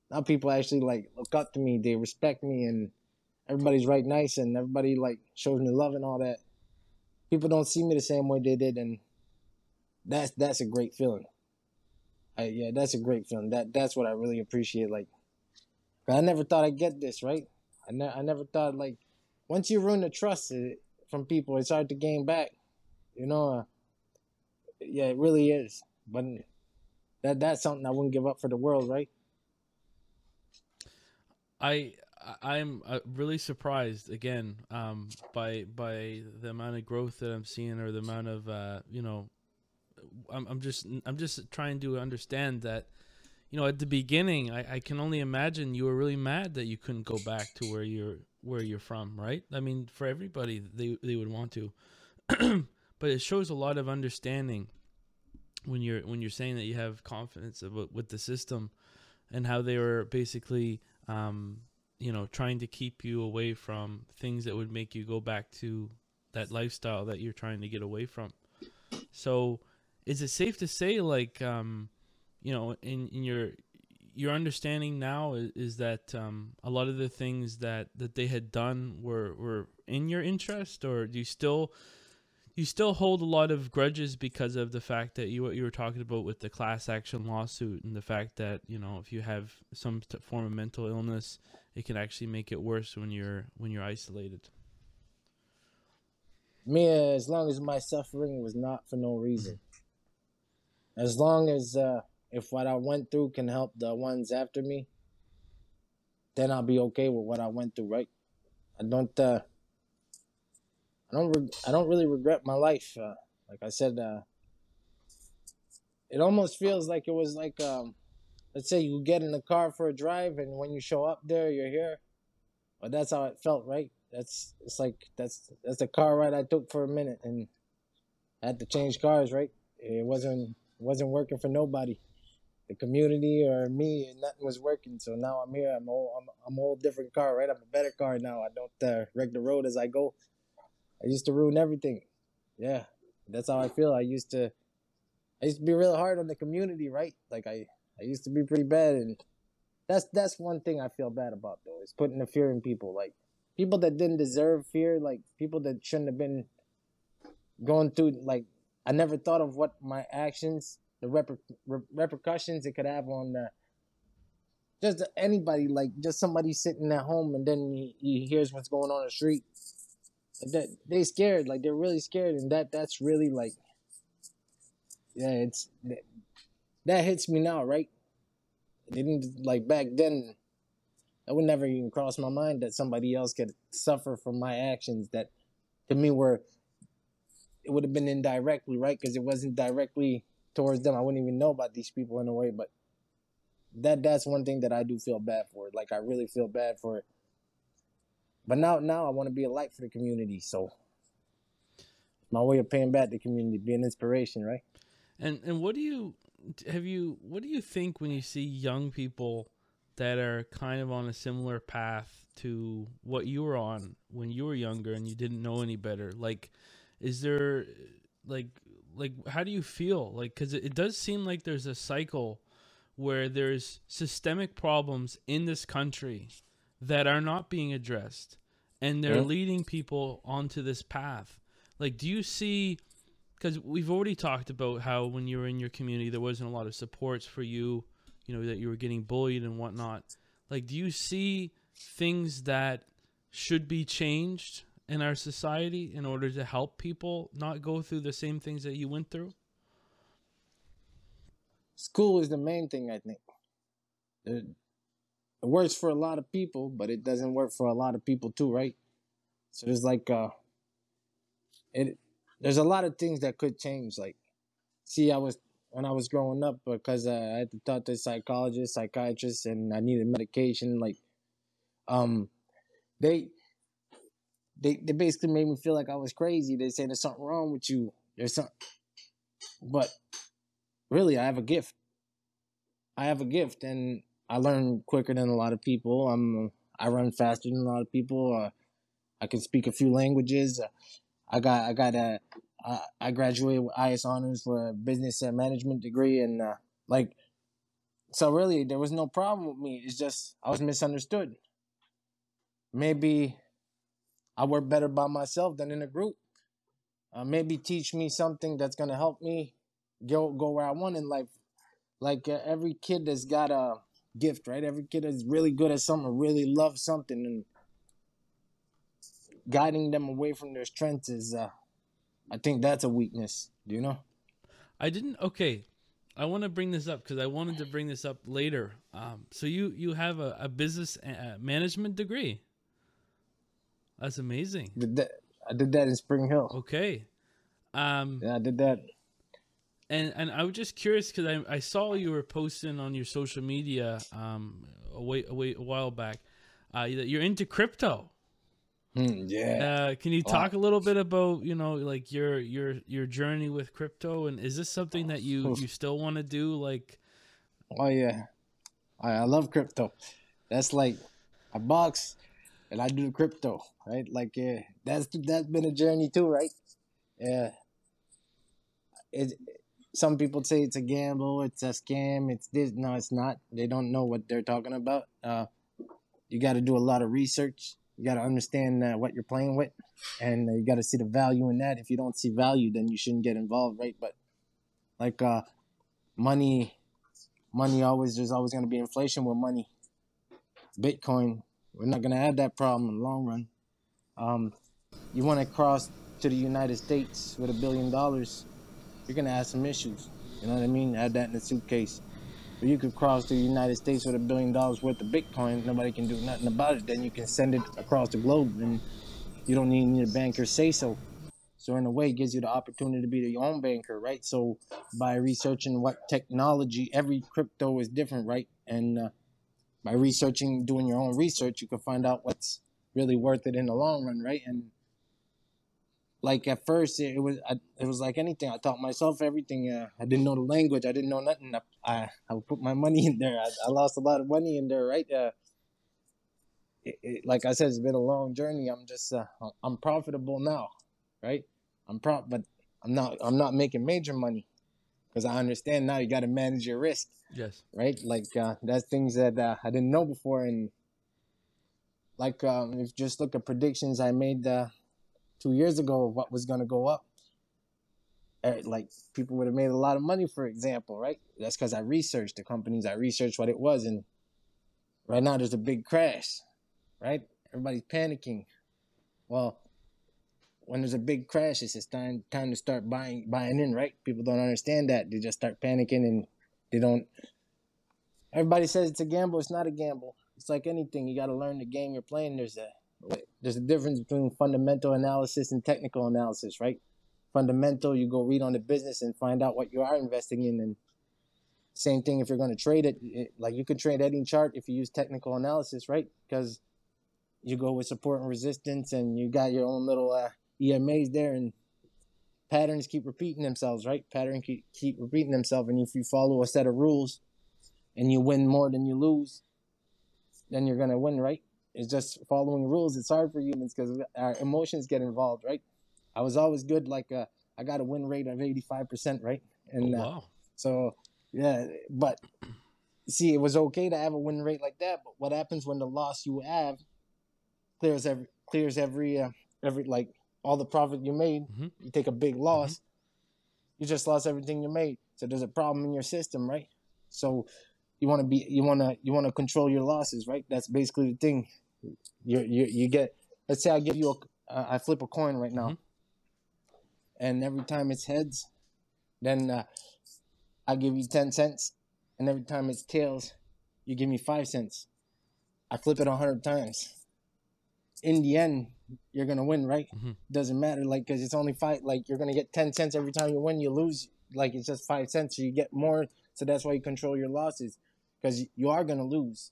now, people actually like look up to me. They respect me, and everybody's right nice, and everybody like shows me love and all that. People don't see me the same way they did, and that's that's a great feeling. I, yeah, that's a great feeling. That that's what I really appreciate. Like, I never thought I'd get this right. I, ne- I never thought like once you ruin the trust eh, from people, it's hard to gain back. You know, uh, yeah, it really is. But that that's something I wouldn't give up for the world, right? I I'm uh, really surprised again um, by by the amount of growth that I'm seeing, or the amount of uh, you know, I'm I'm just I'm just trying to understand that, you know, at the beginning, I, I can only imagine you were really mad that you couldn't go back to where you're where you're from, right? I mean, for everybody, they they would want to, *clears throat* but it shows a lot of understanding when you're when you're saying that you have confidence with the system and how they were basically um, you know trying to keep you away from things that would make you go back to that lifestyle that you're trying to get away from. So is it safe to say like um, you know in, in your your understanding now is, is that um, a lot of the things that that they had done were were in your interest or do you still you still hold a lot of grudges because of the fact that you what you were talking about with the class action lawsuit and the fact that you know if you have some form of mental illness it can actually make it worse when you're when you're isolated. Me uh, as long as my suffering was not for no reason. As long as uh if what i went through can help the ones after me then i'll be okay with what i went through right? I don't uh i don't reg- i don't really regret my life uh like i said uh it almost feels like it was like um let's say you get in the car for a drive and when you show up there you're here well that's how it felt right that's it's like that's that's the car ride I took for a minute and I had to change cars, right? It wasn't wasn't working for nobody, the community or me, and nothing was working. So now I'm here. I'm a whole, I'm I'm a whole different car, right? I'm a better car now. I don't uh, wreck the road as I go. I used to ruin everything. Yeah, that's how I feel. I used to I used to be real hard on the community, right? Like I I used to be pretty bad, and that's that's one thing I feel bad about though is putting the fear in people, like people that didn't deserve fear, like people that shouldn't have been going through. Like I never thought of what my actions, the reper- re- repercussions it could have on the just anybody, like just somebody sitting at home and then he, he hears what's going on the street. That they scared, like they're really scared, and that that's really like, yeah, it's that, that hits me now, right? It didn't like back then. That would never even cross my mind that somebody else could suffer from my actions that to me were it would have been indirectly, right? Because it wasn't directly towards them. I wouldn't even know about these people in a way, but that that's one thing that I do feel bad for. Like I really feel bad for it. But now now I want to be a light for the community. So my way of paying back the community, be an inspiration, right? And and what do you have you what do you think when you see young people that are kind of on a similar path to what you were on when you were younger and you didn't know any better? Like is there like like how do you feel? Like cuz it, it does seem like there's a cycle where there's systemic problems in this country that are not being addressed and they're yeah. leading people onto this path. Like do you see because we've already talked about how when you were in your community there wasn't a lot of supports for you you know that you were getting bullied and whatnot like do you see things that should be changed in our society in order to help people not go through the same things that you went through school is the main thing i think it, it works for a lot of people but it doesn't work for a lot of people too right so there's like uh it there's a lot of things that could change. Like, see, I was when I was growing up because uh, I had to talk to psychologists, psychiatrists and I needed medication. Like, um, they they they basically made me feel like I was crazy. They said there's something wrong with you. There's something, but really, I have a gift. I have a gift, and I learn quicker than a lot of people. I'm I run faster than a lot of people. Uh, I can speak a few languages. Uh, I got I got a uh, I graduated with IS honors for a business and management degree, and uh, like so really there was no problem with me. It's just I was misunderstood. Maybe I work better by myself than in a group. Uh, maybe teach me something that's gonna help me go go where I want in life. Like uh, every kid that's got a gift, right? Every kid is really good at something, really loves something, and guiding them away from their strengths is uh I think that's a weakness. Do you know? I didn't okay. I want to bring this up because I wanted to bring this up later. Um, so you you have a, a business management degree. That's amazing. Did that, I did that in Springhill. Okay. Um, yeah, I did that. And and I was just curious because I, I saw you were posting on your social media um a, wait, a, a while back uh, that you're into crypto. Mm, yeah. Uh, can you talk wow. a little bit about you know like your your your journey with crypto and is this something that you *laughs* you still want to do like? Oh yeah, I, I love crypto. That's like I box and I do crypto, right? Like yeah, that's that's been a journey too, right? Yeah. It. Some people say it's a gamble, it's a scam, it's this. No, it's not. They don't know what they're talking about. Uh, you got to do a lot of research you got to understand uh, what you're playing with, and uh, you got to see the value in that. If you don't see value, then you shouldn't get involved, right? But like uh, money, money always there's always going to be inflation with money. Bitcoin, we're not going to have that problem in the long run. Um, you want to cross to the United States with a billion dollars, you're to have some issues. You know what I mean? Add that in the suitcase But you could cross the United States with a billion dollars worth of Bitcoin, nobody can do nothing about it. Then you can send it across the globe, and you don't need your banker say so. So in a way, it gives you the opportunity to be your own banker, right? So by researching what technology, every crypto is different, right? And uh, by researching, doing your own research, you can find out what's really worth it in the long run, right? And like at first it, was I, it was like anything. I taught myself everything. Uh, I didn't know the language. I didn't know nothing. I I, I would put my money in there. I, I lost a lot of money in there, right? Uh, it, it, like I said, it's been a long journey. I'm just uh, I'm profitable now, right? I'm prop, but I'm not I'm not making major money because I understand now. You got to manage your risk. Yes. Right. Like uh, that's things that uh, I didn't know before, and like um, if just look at predictions I made. Two years ago of what was going to go up. Eh, like people would have made a lot of money, for example, right? That's because I researched the companies, I researched what it was, and right now there's a big crash, right? Everybody's panicking. Well, when there's a big crash, it's time time to start buying buying in, right? People don't understand that. They just start panicking and they don't. Everybody says it's a gamble. It's not a gamble. It's like anything. You got to learn the game you're playing. There's a there's a difference between fundamental analysis and technical analysis, right? Fundamental, you go read on the business and find out what you are investing in, and same thing if you're going to trade it, it. Like you could trade any chart if you use technical analysis, right? Because you go with support and resistance, and you got your own little uh, EMAs there, and patterns keep repeating themselves, right? Patterns keep, keep repeating themselves, and if you follow a set of rules, and you win more than you lose, then you're gonna win, right? It's just following rules. It's hard for humans because our emotions get involved, right? I was always good, like uh, I got a win rate of eighty five percent, right? And oh, uh, wow. uh, so yeah, but see, it was okay to have a win rate like that. But what happens when the loss you have clears every clears every uh, every like all the profit you made? Mm-hmm. You take a big loss, mm-hmm. you just lost everything you made. So there's a problem in your system, right? So you want to be you want to you want to control your losses, right? That's basically the thing. You you you get. Let's say I give you a uh, I flip a coin right now, mm-hmm. and every time it's heads, then uh, I give you ten cents, and every time it's tails, you give me five cents. I flip it a hundred times. In the end, you're gonna win, right? Mm-hmm. Doesn't matter, like, cause it's only five. Like, you're gonna get ten cents every time you win. You lose, like, it's just five cents. So you get more. So that's why you control your losses, because you are gonna lose.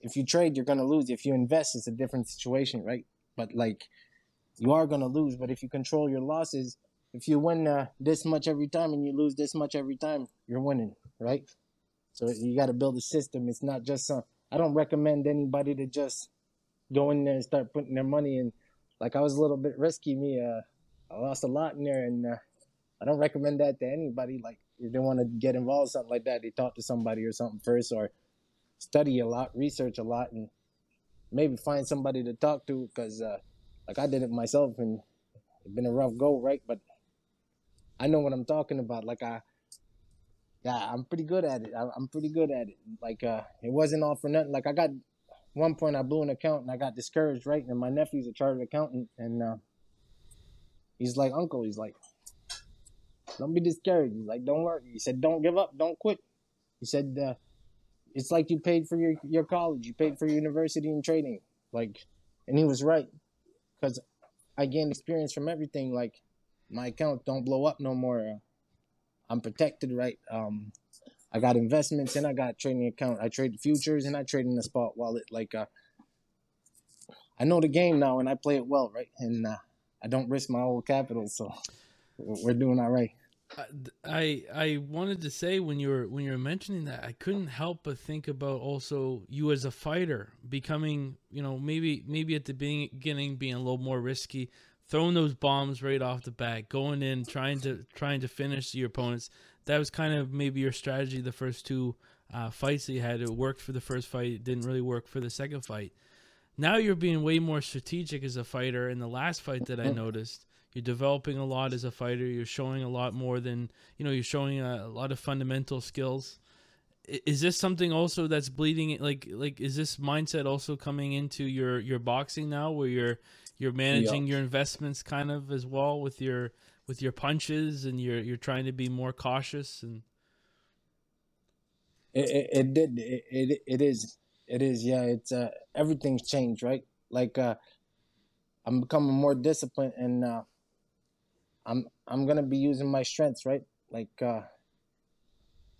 If you trade, you're gonna lose. If you invest, it's a different situation, right? But like, you are gonna lose. But if you control your losses, if you win uh, this much every time and you lose this much every time, you're winning, right? So you got to build a system. It's not just some. I don't recommend anybody to just go in there and start putting their money in. Like I was a little bit risky. Me, uh, I lost a lot in there, and uh, I don't recommend that to anybody. Like if they want to get involved in something like that, they talk to somebody or something first, or study a lot, research a lot, and maybe find somebody to talk to. Because uh, like I did it myself, and it's been a rough go, right? But I know what I'm talking about. Like I, yeah, I'm pretty good at it. I, am pretty good at it. Like uh, it wasn't all for nothing. Like I got one point I blew an account and I got discouraged, right? And my nephew's a chartered accountant, and uh, he's like, Uncle, he's like, don't be discouraged. He's like, don't worry. He said, don't give up, don't quit. He said, uh, it's like you paid for your your college, you paid for your university and training, like, and he was right, because I gained experience from everything, like my account don't blow up no more. I'm protected, right? Um, I got investments and I got trading account. I trade futures and I trade in the spot wallet. Like, uh, I know the game now and I play it well, right? And uh, I don't risk my whole capital, so we're doing all right. I I wanted to say when you were when you were mentioning that I couldn't help but think about also you as a fighter becoming you know maybe maybe at the beginning being a little more risky throwing those bombs right off the bat, going in, trying to trying to finish your opponents. That was kind of maybe your strategy the first two uh, fights that you had. It worked for the first fight, it didn't really work for the second fight. Now you're being way more strategic as a fighter. In the last fight that I mm. noticed, you're developing a lot as a fighter. You're showing a lot more than you know. You're showing a, a lot of fundamental skills. Is this something also that's bleeding? Like, like is this mindset also coming into your your boxing now, where you're you're managing yeah. your investments kind of as well with your with your punches and you're you're trying to be more cautious and it it, it did it, it it is it is yeah it's uh everything's changed right like uh i'm becoming more disciplined and uh i'm i'm gonna be using my strengths right? Like uh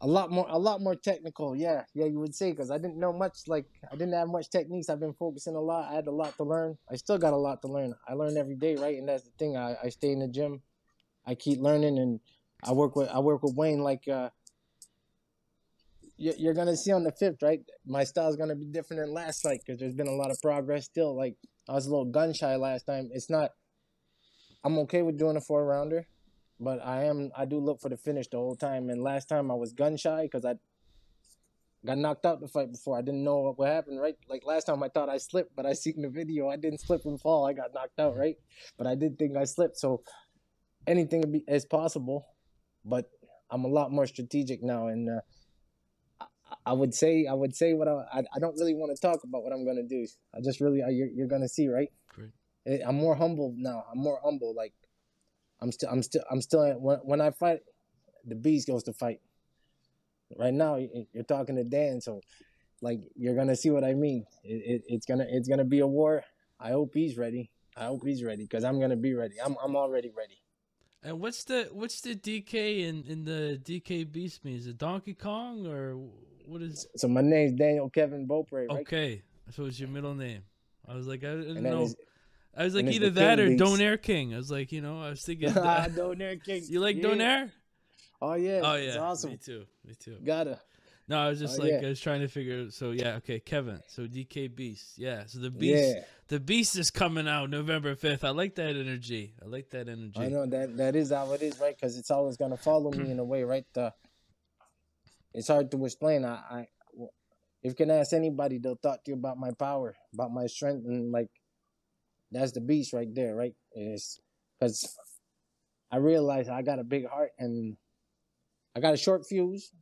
a lot more a lot more technical. Yeah yeah you would say because i didn't know much like i didn't have much techniques. I've been focusing a lot. I had a lot to learn. I still got a lot to learn. I learn every day right? And that's the thing. I, I stay in the gym. I keep learning and i work with i work with wayne like uh you're gonna see on the fifth right? My style is gonna be different than last fight because there's been a lot of progress still. Like i was a little gun shy last time. It's not i'm okay with doing a four rounder but I am I do look for the finish the whole time. And last time I was gun shy because I got knocked out the fight before. I didn't know what happened. Right, like last time I thought I slipped, but I seen the video. I didn't slip and fall. I got knocked out. Right, but I did think I slipped. So anything is possible, but I'm a lot more strategic now, and uh, I would say I would say what I I, I don't really want to talk about what I'm gonna do. I just really I, you're you're gonna see right. I'm more humble now. I'm more humble. Like I'm still I'm still I'm still when when I fight, the beast goes to fight. Right now you're talking to Dan, so like you're gonna see what I mean. It, it, it's gonna it's gonna be a war. I hope he's ready. I hope he's ready because I'm gonna be ready. I'm I'm already ready. And what's the what's the DK in in the DK Beast mean? Is it Donkey Kong or what is? So my name's Daniel Kevin Beaupré, right? Okay, so it's your middle name. I was like, I didn't know. I was like and either that or. Donair King. I was like, you know, I was thinking. *laughs* Ah, Donair King. you like Yeah. Donair? Oh yeah. Oh It's yeah, awesome. me too. Me too. Gotta. No, I was just Oh, like yeah. I was trying to figure. So yeah, okay, Kevin. So DK Beast. Yeah. So the Beast. Yeah. The Beast is coming out November fifth. I like that energy. I like that energy. I know that that is how it is, right? Because it's always gonna follow me in a way, right? The, it's hard to explain. I, I, if you can ask anybody, they'll talk to you about my power, about my strength, and like, that's the beast right there, right? Because I realize I got a big heart and I got a short fuse,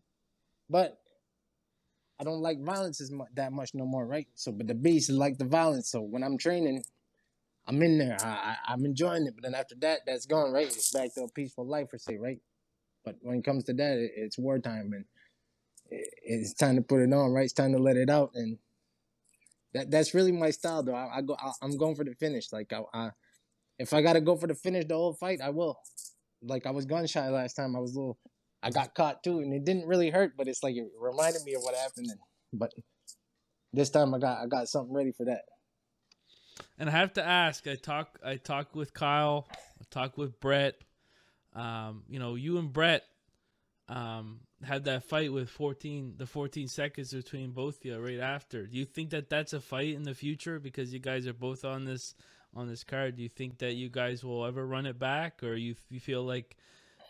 but I don't like violence as much that much no more, right? So, but the beast is like the violence. So when I'm training, I'm in there. I, I I'm enjoying it. But then after that, that's gone, right? It's back to a peaceful life, per say, right? But when it comes to that, it, it's wartime, and it, it's time to put it on, right? It's time to let it out, and that that's really my style, though. I, I go, I, I'm going for the finish. Like I, I, if I gotta go for the finish the whole fight, I will. Like I was gun shy last time. I was a little. I got caught too, and it didn't really hurt, but it's like it reminded me of what happened. But this time I got I got something ready for that. And I have to ask. I talk. I talk with Kyle. I talk with Brett. Um, you know, you and Brett um, had that fight with fourteen, the fourteen seconds between both of you right after. Do you think that that's a fight in the future because you guys are both on this on this card? Do you think that you guys will ever run it back, or you you feel like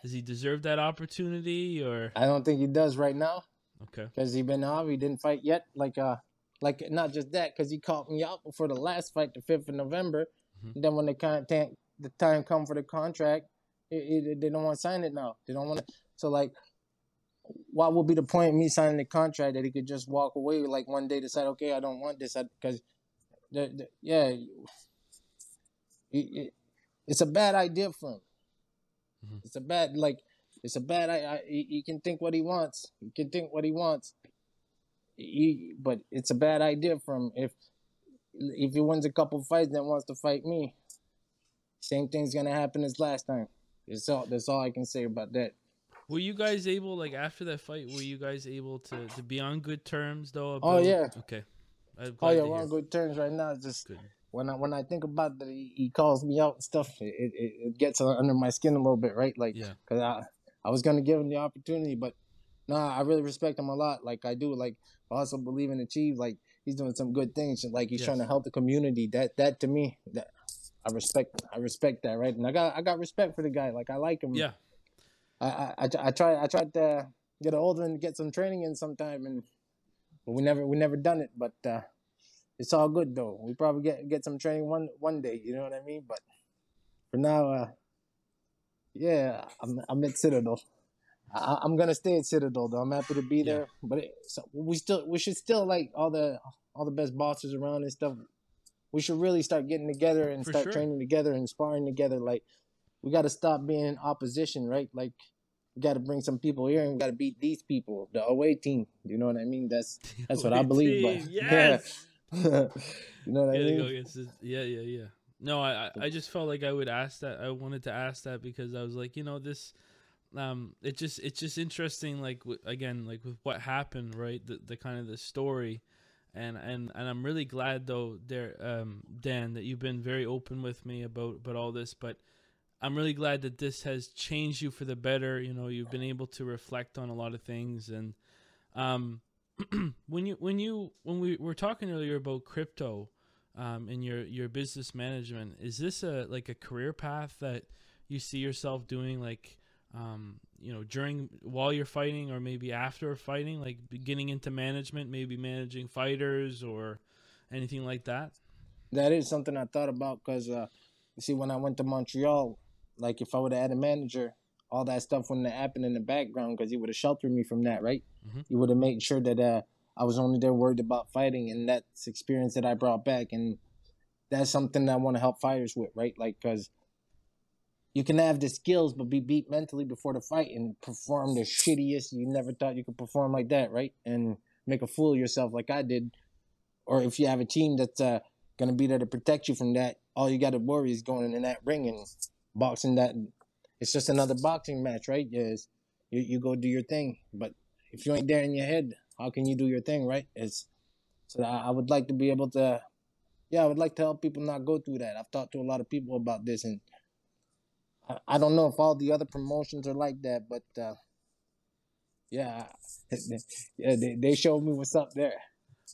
does he deserve that opportunity? Or I don't think he does right now. okay, because he been out. He didn't fight yet. Like uh, like not just that, because he caught me out before the last fight, the fifth of November. Mhm. Then when the content, the time come for the contract, it, it, they don't want to sign it now. They don't want to. So like, what would be the point of me signing the contract that he could just walk away like one day decide, okay, I don't want this, because, the, the, yeah, it, it, it's a bad idea for him. Mhm. It's a bad like it's a bad. I, I he, he can think what he wants. He can think what he wants. He, but it's a bad idea for him. If if he wins a couple fights, then wants to fight me. Same thing's gonna happen as last time. That's all. That's all I can say about that. Were you guys able like after that fight? Were you guys able to to be on good terms though? Oh, yeah. Okay. Oh yeah, we're on good terms right now. It's just Good. when I when I think about that, he, he calls me out and stuff. It, it it gets under my skin a little bit, right? Like, Yeah. cause I I was gonna give him the opportunity, but nah, I really respect him a lot. Like I do. Like I also believe in Achieve. Like he's doing some good things. Like he's trying to help the community. That that to me, that I respect. I respect that, right? And I got I got respect for the guy. Like I like him. Yeah. I I I, try I tried to get older and get some training in sometime, and we never we never done it. But uh, it's all good though. We probably get get some training one one day. You know what I mean? But for now, uh, yeah, I'm I'm at Citadel. I, I'm gonna stay at Citadel though. I'm happy to be Yeah. there. But it, so we still we should still like all the all the best bosses around and stuff. We should really start getting together and For start sure. training together and sparring together. Like we got to stop being in opposition, right? Like we got to bring some people here and we got to beat these people, the away team. You know what I mean? That's *laughs* that's what I believe. But *laughs* Yes. yeah. *laughs* you know what I mean? Yeah, yeah, yeah. No, I, I I just felt like I would ask that. I wanted to ask that because I was like, you know, this, um, it just it's just interesting. Like w- again, like with what happened, right? The the kind of the story, and and and I'm really glad though, there, um, Dan, that you've been very open with me about about all this, but. I'm really glad that this has changed you for the better. You know, you've been able to reflect on a lot of things, and um, *clears throat* when you when you when we were talking earlier about crypto, um, in your your business management, is this a like a career path that you see yourself doing, like um, you know, during while you're fighting, or maybe after fighting, like getting into management, maybe managing fighters or anything like that? That is something I thought about because, uh, you see, when I went to Montreal, like if I would have had a manager, all that stuff wouldn't have happened in the background because he would have sheltered me from that, right? Mhm. He would have made sure that uh, I was only there worried about fighting, and that's experience that I brought back, and that's something that I want to help fighters with, right? Like, because you can have the skills, but be beat mentally before the fight and perform the shittiest you never thought you could perform like that, right? And make a fool of yourself like I did. Or if you have a team that's uh, gonna be there to protect you from that, all you got to worry is going in that ring and boxing that. It's just another boxing match, right? Yes, you you go do your thing, but if you ain't there in your head, how can you do your thing, right? It's so I, I would like to be able to, yeah, I would like to help people not go through that. I've talked to a lot of people about this, and I, I don't know if all the other promotions are like that, but uh, yeah, *laughs* yeah, they, they showed me what's up there.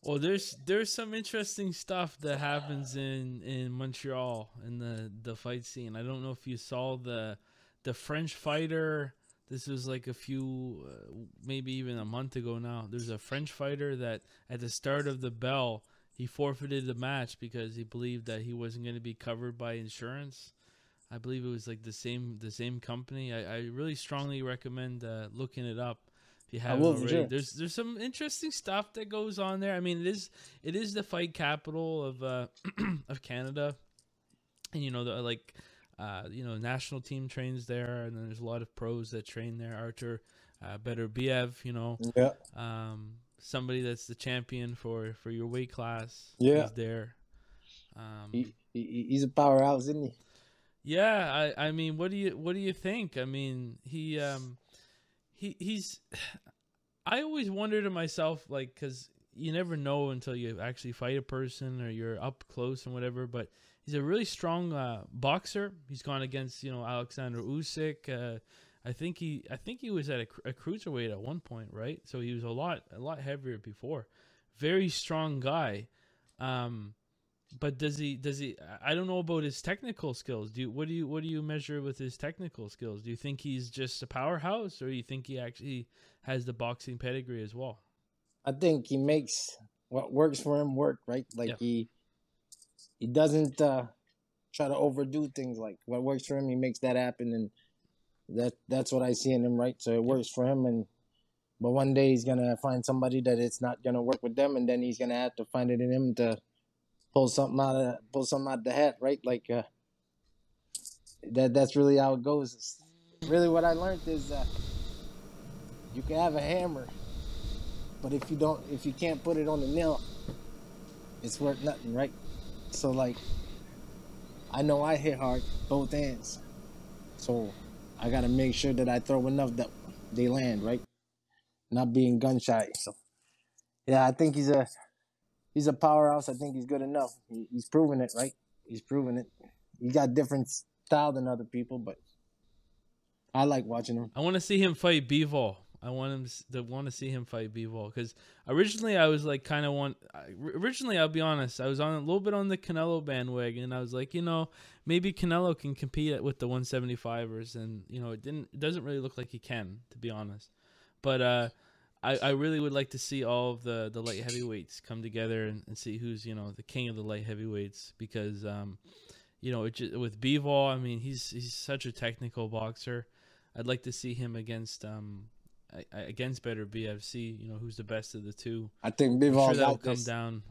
Well, there's there's some interesting stuff that happens in in Montreal in the the fight scene. I don't know if you saw the the French fighter. This was like a few, uh, maybe even a month ago now. There's a French fighter that at the start of the bell he forfeited the match because he believed that he wasn't going to be covered by insurance. I believe it was like the same the same company. I, I really strongly recommend uh, looking it up if you haven't already. There's there's some interesting stuff that goes on there. I mean, it is it is the fight capital of uh, *clears throat* of Canada, and you know the like. Uh, you know, national team trains there, and then there's a lot of pros that train there. Artur, uh, Beterbiev, you know, Yeah, um, somebody that's the champion for for your weight class. Yeah. is there. Um, he, he he's a powerhouse, isn't he? yeah, I I mean, what do you what do you think? I mean, he um he he's I always wonder to myself like cuz you never know until you actually fight a person or you're up close and whatever, but he's a really strong uh, boxer. He's gone against, you know, Alexander Usyk, uh I think he I think he was at a, a cruiserweight at one point, right? So he was a lot a lot heavier before. Very strong guy. Um but does he does he I don't know about his technical skills. Do you what do you what do you measure with his technical skills? Do you think he's just a powerhouse or do you think he actually has the boxing pedigree as well? I think he makes what works for him work, right? Like Yeah. he he doesn't uh try to overdo things. Like what works for him, he makes that happen, and that that's what I see in him, right? So it works for him, and but one day he's gonna find somebody that it's not gonna work with them, and then he's gonna have to find it in him to pull something out of pull something out of the hat, right? Like uh, that that's really how it goes. It's really, what I learned is uh, you can have a hammer, but if you don't, if you can't put it on the nail, it's worth nothing, right? So like, I know I hit hard both ends, so I gotta make sure that I throw enough that they land, right? Not being gun shy. So yeah, I think he's a he's a powerhouse. I think he's good enough. He, he's proven it, right? He's proven it. He got different style than other people, but I like watching him. I want to see him fight Bivol. I want him to want to see him fight Bivol because originally I was like kind of want. Originally, I'll be honest, I was on a little bit on the Canelo bandwagon. I was like, you know, maybe Canelo can compete with the 175ers, and you know, it didn't. It doesn't really look like he can, to be honest. But uh, I I really would like to see all of the the light heavyweights come together and, and see who's you know the king of the light heavyweights because um, you know, it just, with Bivol, I mean, he's he's such a technical boxer. I'd like to see him against um against Beterbiev. You know, who's the best of the two. I think Bivol sure that'll come this. down.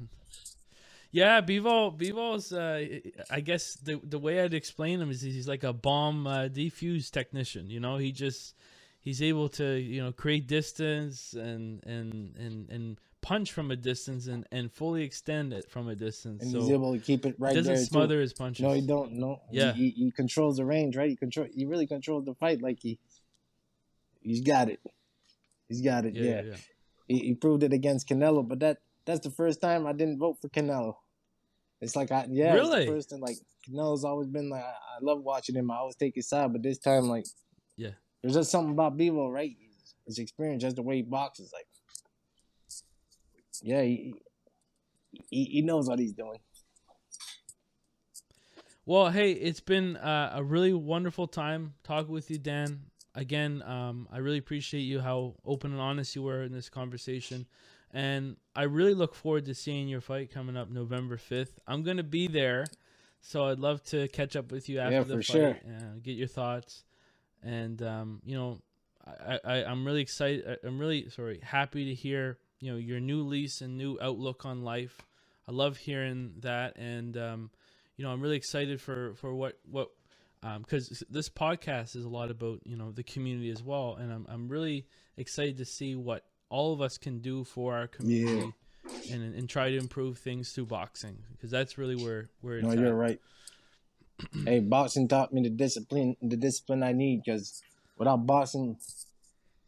Yeah, Bivol. Bivol's. Uh, I guess the the way I'd explain him is he's like a bomb uh, defuse technician. You know, he just he's able to you know create distance and and and and punch from a distance and and fully extend it from a distance. and so he's able to keep it right he doesn't smother Too. his punches. No, he don't. No. He- Yeah. He, he, controls the range, right? He control. He really controls the fight. Like he, he's got it. He's got it. Yeah, Yeah. yeah. He, he proved it against Canelo, but that that's the first time I didn't vote for Canelo. It's like I yeah, Really? first time like Canelo's always been like I, I love watching him. I always take his side, but this time like Yeah. There's just something about Bivol, right? His experience, just the way he boxes, like yeah, he he, he knows what he's doing. Well, hey, it's been uh, a really wonderful time talking with you, Dan. Again, um, I really appreciate you how open and honest you were in this conversation, and I really look forward to seeing your fight coming up November fifth. I'm gonna be there, so I'd love to catch up with you after Yeah, the for fight, sure. uh, get your thoughts, and um, you know, I, I I'm really excited. I'm really sorry, happy to hear you know your new lease and new outlook on life. I love hearing that, and um, you know, I'm really excited for for what what because um, this podcast is a lot about you know the community as well, and I'm I'm really excited to see what all of us can do for our community. Yeah. And, and try to improve things through boxing because that's really where where it's no, you're at. right. *clears throat* hey, boxing taught me the discipline the discipline I need because without boxing,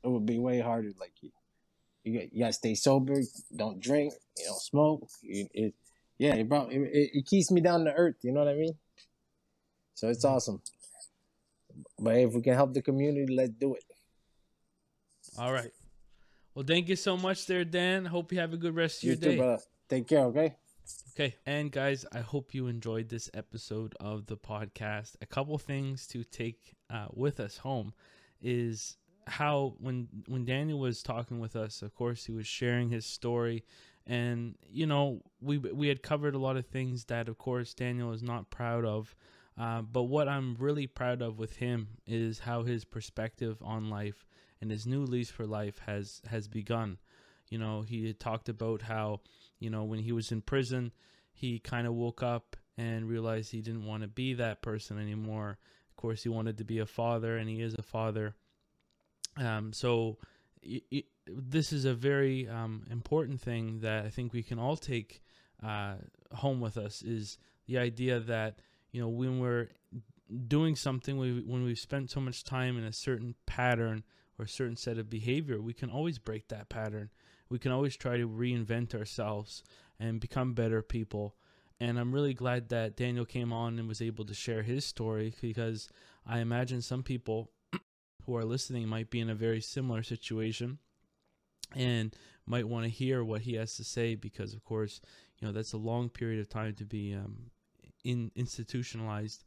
it would be way harder. Like you, you, you gotta stay sober, don't drink, you don't smoke. It, it yeah, it brought it, it, keeps me down to earth. You know what I mean? So it's mm-hmm. awesome. But if we can help the community, let's do it. All right. Well, thank you so much, there, Dan. Hope you have a good rest of you your too, day. Brother. Take care. Okay. Okay, and guys, I hope you enjoyed this episode of the podcast. A couple things to take uh, with us home is how when when Daniel was talking with us, of course, he was sharing his story, and you know we we had covered a lot of things that, of course, Daniel is not proud of. Uh, but what I'm really proud of with him is how his perspective on life and his new lease for life has has begun. You know, he had talked about how you know, when he was in prison, he kind of woke up and realized he didn't want to be that person anymore. Of course, he wanted to be a father, and he is a father. Um, so, it, it, this is a very um, important thing that I think we can all take uh, home with us is the idea that you know when we're doing something we, when we've spent so much time in a certain pattern or a certain set of behavior we can always break that pattern we can always try to reinvent ourselves and become better people. And I'm really glad that Daniel came on and was able to share his story because I imagine some people *clears throat* who are listening might be in a very similar situation and might want to hear what he has to say because, of course, you know, that's a long period of time to be um, in institutionalized.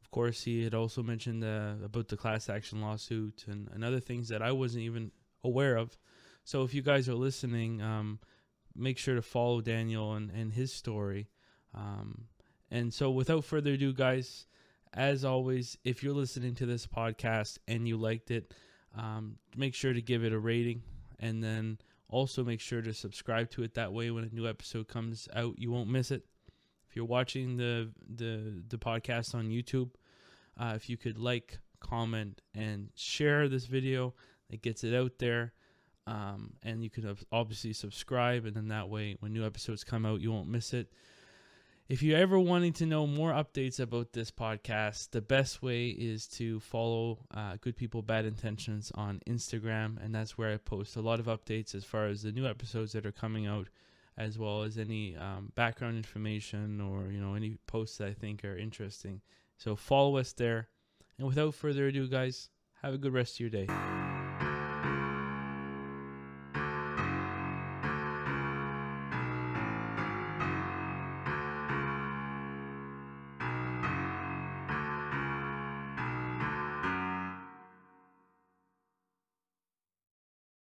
Of course, he had also mentioned uh, about the class action lawsuit and, and other things that I wasn't even aware of. So if you guys are listening, um, make sure to follow Daniel and, and his story. Um, and so without further ado, guys, as always, if you're listening to this podcast and you liked it, um, make sure to give it a rating and then also make sure to subscribe to it. That way, when a new episode comes out, you won't miss it. If you're watching the the, the podcast on YouTube, uh, if you could like, comment, and share this video, it gets it out there. Um, and you can obviously subscribe, and then that way, when new episodes come out, you won't miss it. If you're ever wanting to know more updates about this podcast, the best way is to follow uh, Good People Bad Intentions on Instagram, and that's where I post a lot of updates as far as the new episodes that are coming out, as well as any um, background information or you know any posts that I think are interesting. So follow us there. And without further ado, guys, have a good rest of your day.